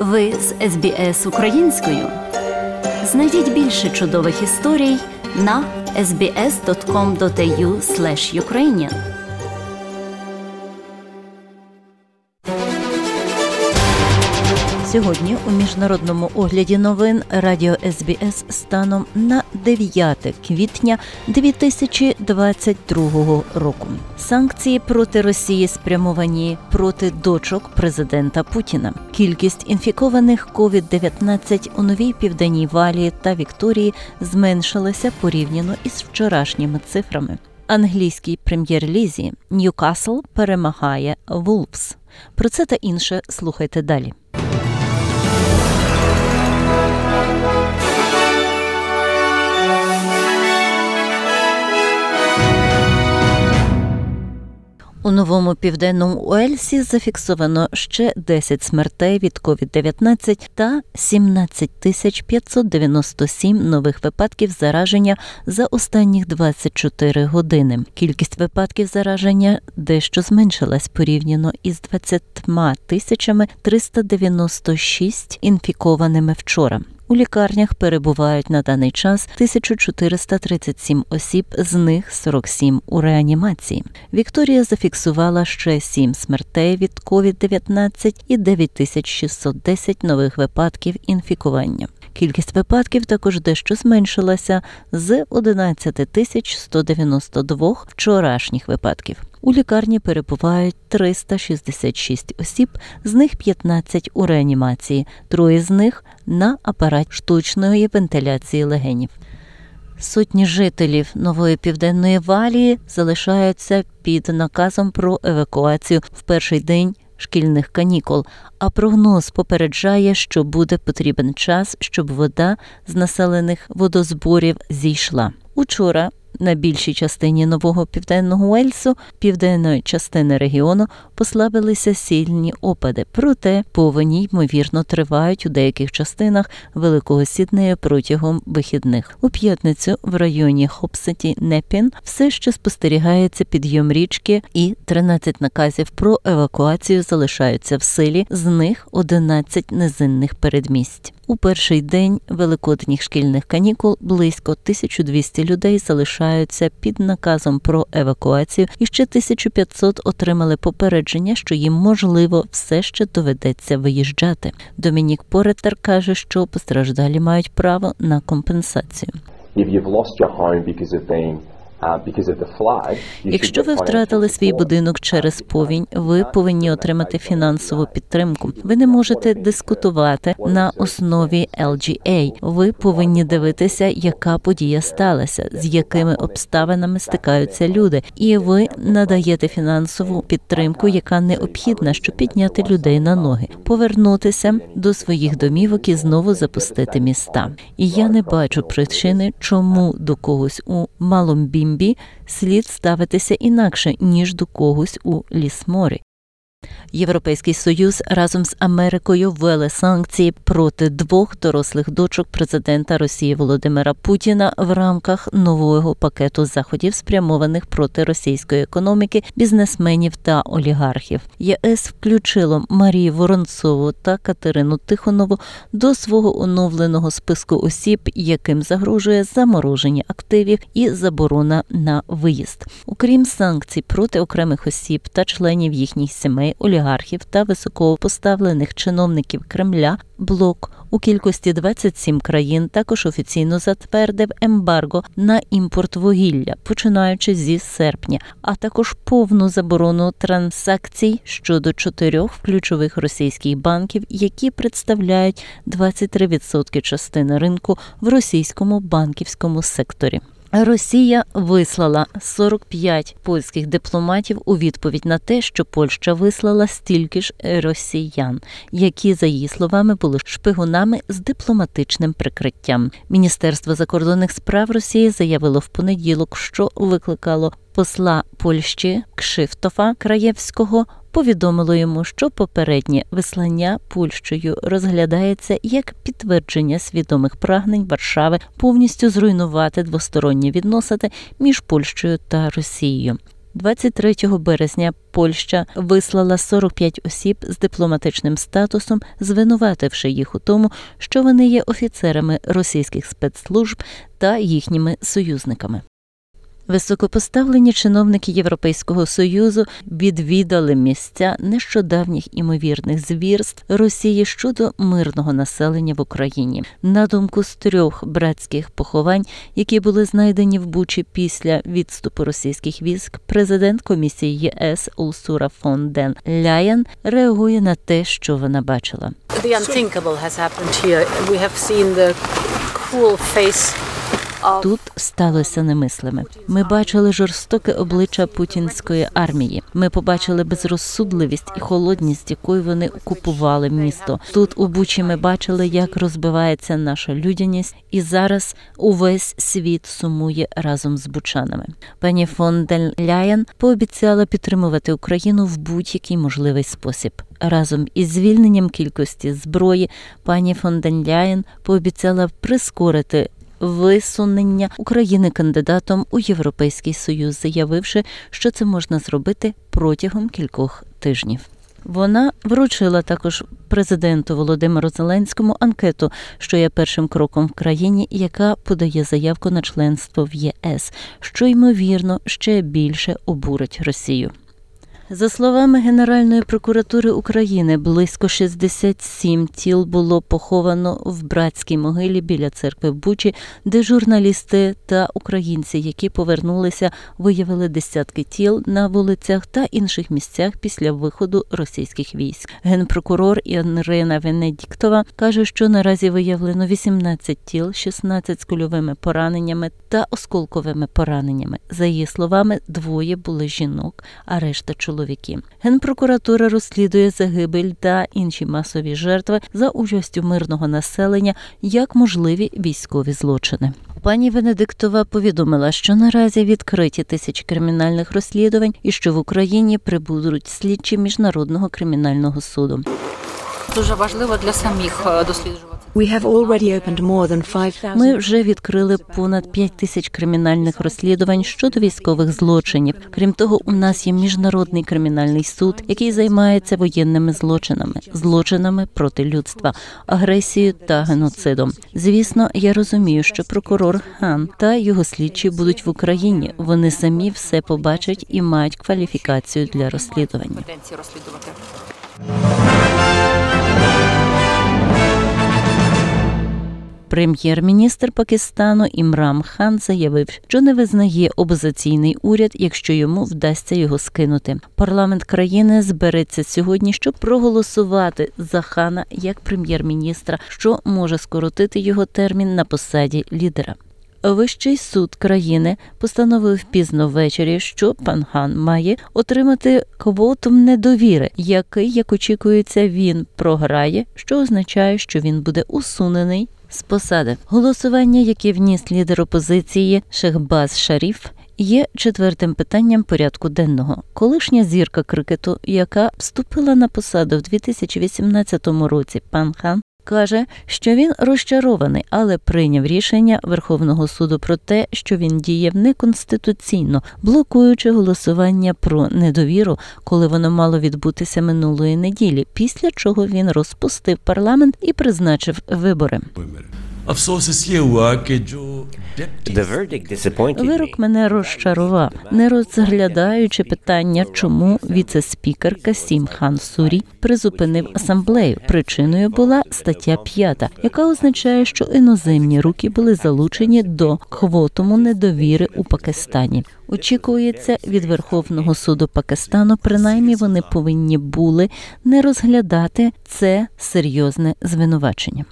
Ви з СБС українською. Знайдіть більше чудових історій на sbs.com.au ukrainian Сьогодні у міжнародному огляді новин Радіо СБС станом на 9 квітня 2022 року. Санкції проти Росії спрямовані проти дочок президента Путіна. Кількість інфікованих COVID-19 у новій південній валії та Вікторії зменшилася порівняно із вчорашніми цифрами. Англійській прем'єр-лізі Ньюкасл перемагає Вулфс. Про це та інше слухайте далі. У новому південному Уельсі зафіксовано ще 10 смертей від COVID-19 та 17 тисяч 597 нових випадків зараження за останніх 24 години. Кількість випадків зараження дещо зменшилась порівняно із 20 тисячами 396 інфікованими вчора. У лікарнях перебувають на даний час 1437 осіб, з них 47 у реанімації. Вікторія зафіксувала ще 7 смертей від COVID-19 і 9610 нових випадків інфікування. Кількість випадків також дещо зменшилася з 11 тисяч 192 вчорашніх випадків. У лікарні перебувають 366 осіб, з них 15 у реанімації, троє з них на апарат штучної вентиляції легенів. Сотні жителів нової південної валії залишаються під наказом про евакуацію в перший день шкільних канікул, а прогноз попереджає, що буде потрібен час, щоб вода з населених водозборів зійшла. Учора на більшій частині нового південного Уельсу, південної частини регіону, послабилися сильні опади, проте повені ймовірно тривають у деяких частинах Великого Сіднею протягом вихідних. У п'ятницю в районі Хопсеті Непін все ще спостерігається підйом річки, і 13 наказів про евакуацію залишаються в силі, з них 11 низинних передмість. У перший день великодніх шкільних канікул близько 1200 людей залишаються під наказом про евакуацію, і ще 1500 отримали попередження, що їм можливо все ще доведеться виїжджати. Домінік Поретер каже, що постраждалі мають право на компенсацію. If you've Якщо ви втратили свій будинок через повінь, ви повинні отримати фінансову підтримку. Ви не можете дискутувати на основі LGA. Ви повинні дивитися, яка подія сталася, з якими обставинами стикаються люди, і ви надаєте фінансову підтримку, яка необхідна, щоб підняти людей на ноги, повернутися до своїх домівок і знову запустити міста. І я не бачу причини, чому до когось у Маломбімі Кімбі слід ставитися інакше ніж до когось у Лісморі. Європейський союз разом з Америкою ввели санкції проти двох дорослих дочок президента Росії Володимира Путіна в рамках нового пакету заходів, спрямованих проти російської економіки, бізнесменів та олігархів. ЄС включило Марію Воронцову та Катерину Тихонову до свого оновленого списку осіб, яким загрожує замороження активів і заборона на виїзд. Окрім санкцій проти окремих осіб та членів їхніх сімей олігархів олігархів та високопоставлених чиновників Кремля блок у кількості 27 країн також офіційно затвердив ембарго на імпорт вугілля, починаючи зі серпня, а також повну заборону транзакцій щодо чотирьох ключових російських банків, які представляють 23% частини ринку в російському банківському секторі. Росія вислала 45 польських дипломатів у відповідь на те, що Польща вислала стільки ж росіян, які, за її словами, були шпигунами з дипломатичним прикриттям. Міністерство закордонних справ Росії заявило в понеділок, що викликало посла Польщі Кшифтофа Краєвського повідомило йому, що попереднє вислання Польщею розглядається як підтвердження свідомих прагнень Варшави повністю зруйнувати двосторонні відносини між Польщею та Росією. 23 березня Польща вислала 45 осіб з дипломатичним статусом, звинувативши їх у тому, що вони є офіцерами російських спецслужб та їхніми союзниками. Високопоставлені чиновники Європейського союзу відвідали місця нещодавніх імовірних звірств Росії щодо мирного населення в Україні. На думку з трьох братських поховань, які були знайдені в Бучі після відступу російських військ, президент комісії ЄС Улсура фон ден Ляєн реагує на те, що вона бачила. The unthinkable has happened here. We have seen the cruel face Тут сталося немислиме. Ми бачили жорстоке обличчя путінської армії. Ми побачили безрозсудливість і холодність, якою вони окупували місто. Тут у Бучі ми бачили, як розбивається наша людяність, і зараз увесь світ сумує разом з бучанами. Пані фон ден Ляєн пообіцяла підтримувати Україну в будь-який можливий спосіб. Разом із звільненням кількості зброї пані фон ден Ляєн пообіцяла прискорити висунення України кандидатом у Європейський Союз, заявивши, що це можна зробити протягом кількох тижнів. Вона вручила також президенту Володимиру Зеленському анкету, що є першим кроком в країні, яка подає заявку на членство в ЄС, що ймовірно ще більше обурить Росію. За словами Генеральної прокуратури України, близько 67 тіл було поховано в братській могилі біля церкви в Бучі, де журналісти та українці, які повернулися, виявили десятки тіл на вулицях та інших місцях після виходу російських військ. Генпрокурор Ірина Венедіктова каже, що наразі виявлено 18 тіл, 16 з кульовими пораненнями та осколковими пораненнями. За її словами, двоє були жінок, а решта чоловіки. Генпрокуратура розслідує загибель та інші масові жертви за участю мирного населення як можливі військові злочини. Пані Венедиктова повідомила, що наразі відкриті тисячі кримінальних розслідувань і що в Україні прибудуть слідчі міжнародного кримінального суду. Дуже важливо для самих е, досліджувати. We have already opened more than 5,000. Ми вже відкрили понад 5 тисяч кримінальних розслідувань щодо військових злочинів. Крім того, у нас є міжнародний кримінальний суд, який займається воєнними злочинами, злочинами проти людства, агресією та геноцидом. Звісно, я розумію, що прокурор Хан та його слідчі будуть в Україні. Вони самі все побачать і мають кваліфікацію для розслідування. Прем'єр-міністр Пакистану Імран Хан заявив, що не визнає опозиційний уряд, якщо йому вдасться його скинути. Парламент країни збереться сьогодні, щоб проголосувати за Хана як прем'єр-міністра, що може скоротити його термін на посаді лідера. Вищий суд країни постановив пізно ввечері, що пан Хан має отримати вотум недовіри, який, як очікується, він програє, що означає, що він буде усунений з посади. Голосування, яке вніс лідер опозиції Шехбаз Шаріф. Є четвертим питанням порядку денного. Колишня зірка крикету, яка вступила на посаду в 2018 році, пан Хан каже, що він розчарований, але прийняв рішення Верховного суду про те, що він діяв неконституційно, блокуючи голосування про недовіру, коли воно мало відбутися минулої неділі, після чого він розпустив парламент і призначив вибори. Вирок мене розчарував, не розглядаючи питання, чому віце-спікерка Сім Хан Сурі призупинив асамблею. Причиною була стаття 5, яка означає, що іноземні руки були залучені до квотуму недовіри у Пакистані. Очікується від Верховного суду Пакистану, принаймні вони повинні були не розглядати це серйозне звинувачення.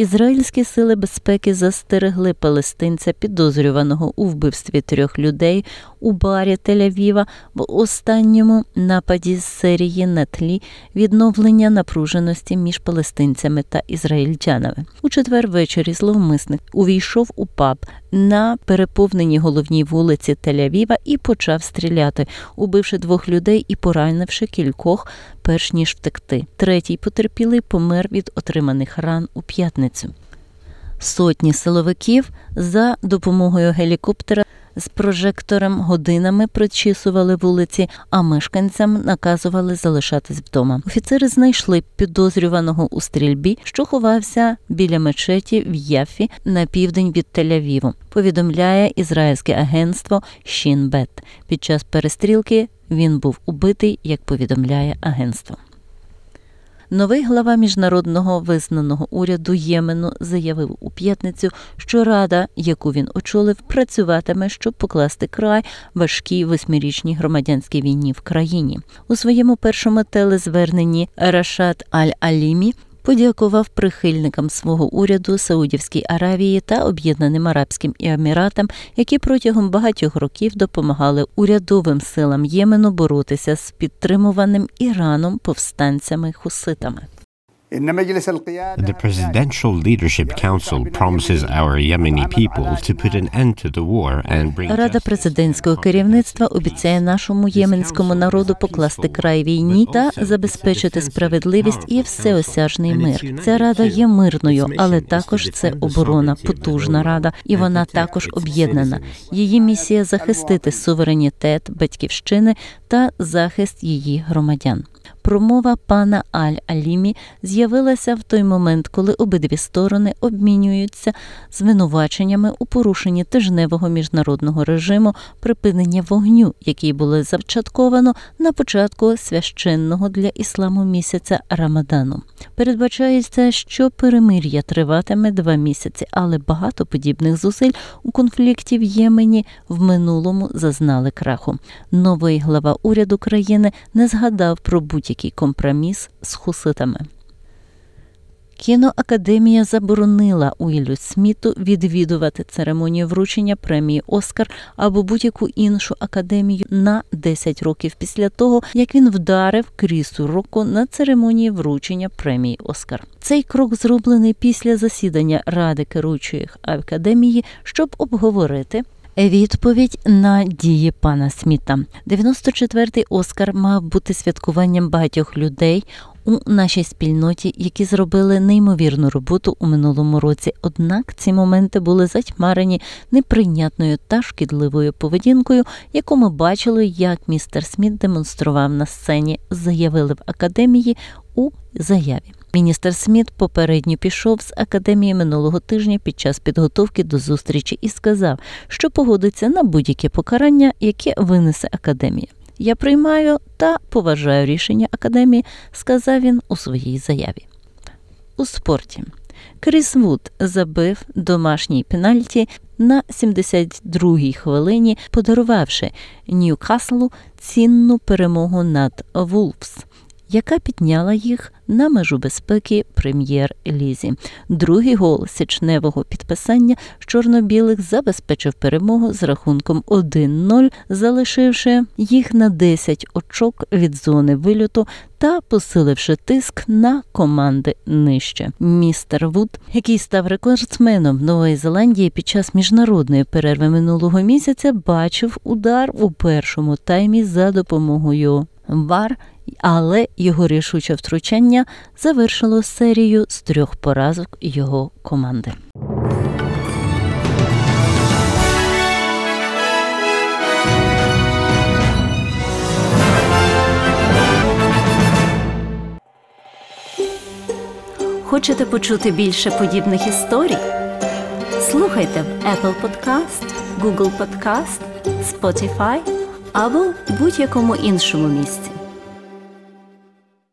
Ізраїльські сили безпеки застерегли палестинця, підозрюваного у вбивстві трьох людей у барі Тель-Авіва в останньому нападі з серії на тлі відновлення напруженості між палестинцями та ізраїльтянами. У четвер ввечері зловмисник увійшов у паб на переповненій головній вулиці Тель-Авіва і почав стріляти, убивши двох людей і поранивши кількох, перш ніж втекти. Третій потерпілий помер від отриманих ран у п'ятницю. Сотні силовиків за допомогою гелікоптера з прожектором годинами прочісували вулиці, а мешканцям наказували залишатись вдома. Офіцери знайшли підозрюваного у стрільбі, що ховався біля мечеті в Яфі на південь від Тель-Авіву. Повідомляє ізраїльське агентство Шінбет. Під час перестрілки він був убитий, як повідомляє агентство. Новий глава міжнародного визнаного уряду Ємену заявив у п'ятницю, що рада, яку він очолив, працюватиме, щоб покласти край важкій восьмирічній громадянській війні в країні. У своєму першому телезверненні Рашад Аль-Алімі подякував прихильникам свого уряду Саудівській Аравії та Об'єднаним Арабським Еміратам, які протягом багатьох років допомагали урядовим силам Ємену боротися з підтримуваним Іраном повстанцями хуситами. The Presidential Leadership Council promises our Yemeni people to put an end to the war and bring Рада президентського керівництва обіцяє нашому єменському народу покласти край війні та забезпечити справедливість і всеосяжний мир. Ця рада є мирною, але також це оборона, потужна рада, і вона також об'єднана. Її місія захистити суверенітет батьківщини та захист її громадян. Промова пана Аль-Алімі з'явилася в той момент, коли обидві сторони обмінюються звинуваченнями у порушенні тижневого міжнародного режиму припинення вогню, який було започатковано на початку священного для ісламу місяця Рамадану. Передбачається, що перемир'я триватиме два місяці, але багато подібних зусиль у конфлікті в Ємені в минулому зазнали краху. Новий глава уряду країни не згадав про будь-який компроміс з хуситами. Кіноакадемія заборонила Уіллю Сміту відвідувати церемонію вручення премії Оскар або будь-яку іншу академію на 10 років після того, як він вдарив Крісу Року на церемонії вручення премії Оскар. Цей крок зроблений після засідання ради керуючих академії, щоб обговорити. Відповідь на дії пана Сміта. 94-й Оскар мав бути святкуванням багатьох людей у нашій спільноті, які зробили неймовірну роботу у минулому році. Однак ці моменти були затьмарені неприйнятною та шкідливою поведінкою, яку ми бачили, як містер Сміт демонстрував на сцені, заявили в академії у заяві. Міністр Сміт попередньо пішов з академії минулого тижня під час підготовки до зустрічі і сказав, що погодиться на будь-яке покарання, яке винесе академія. Я приймаю та поважаю рішення академії, сказав він у своїй заяві. У спорті Кріс Вуд забив домашній пенальті на 72-й хвилині, подарувавши Ньюкаслу цінну перемогу над Вулфс яка підняла їх на межу безпеки прем'єр-лізі. Другий гол січневого підписання з чорно-білих забезпечив перемогу з рахунком 1-0, залишивши їх на 10 очок від зони вильоту та посиливши тиск на команди нижче. Містер Вуд, який став рекордсменом Нової Зеландії під час міжнародної перерви минулого місяця, бачив удар у першому таймі за допомогою ВАР але його рішуче втручання завершило серію з трьох поразок його команди. Хочете почути більше подібних історій? Слухайте в Apple Podcast, Google Podcast, Spotify або будь-якому іншому місці.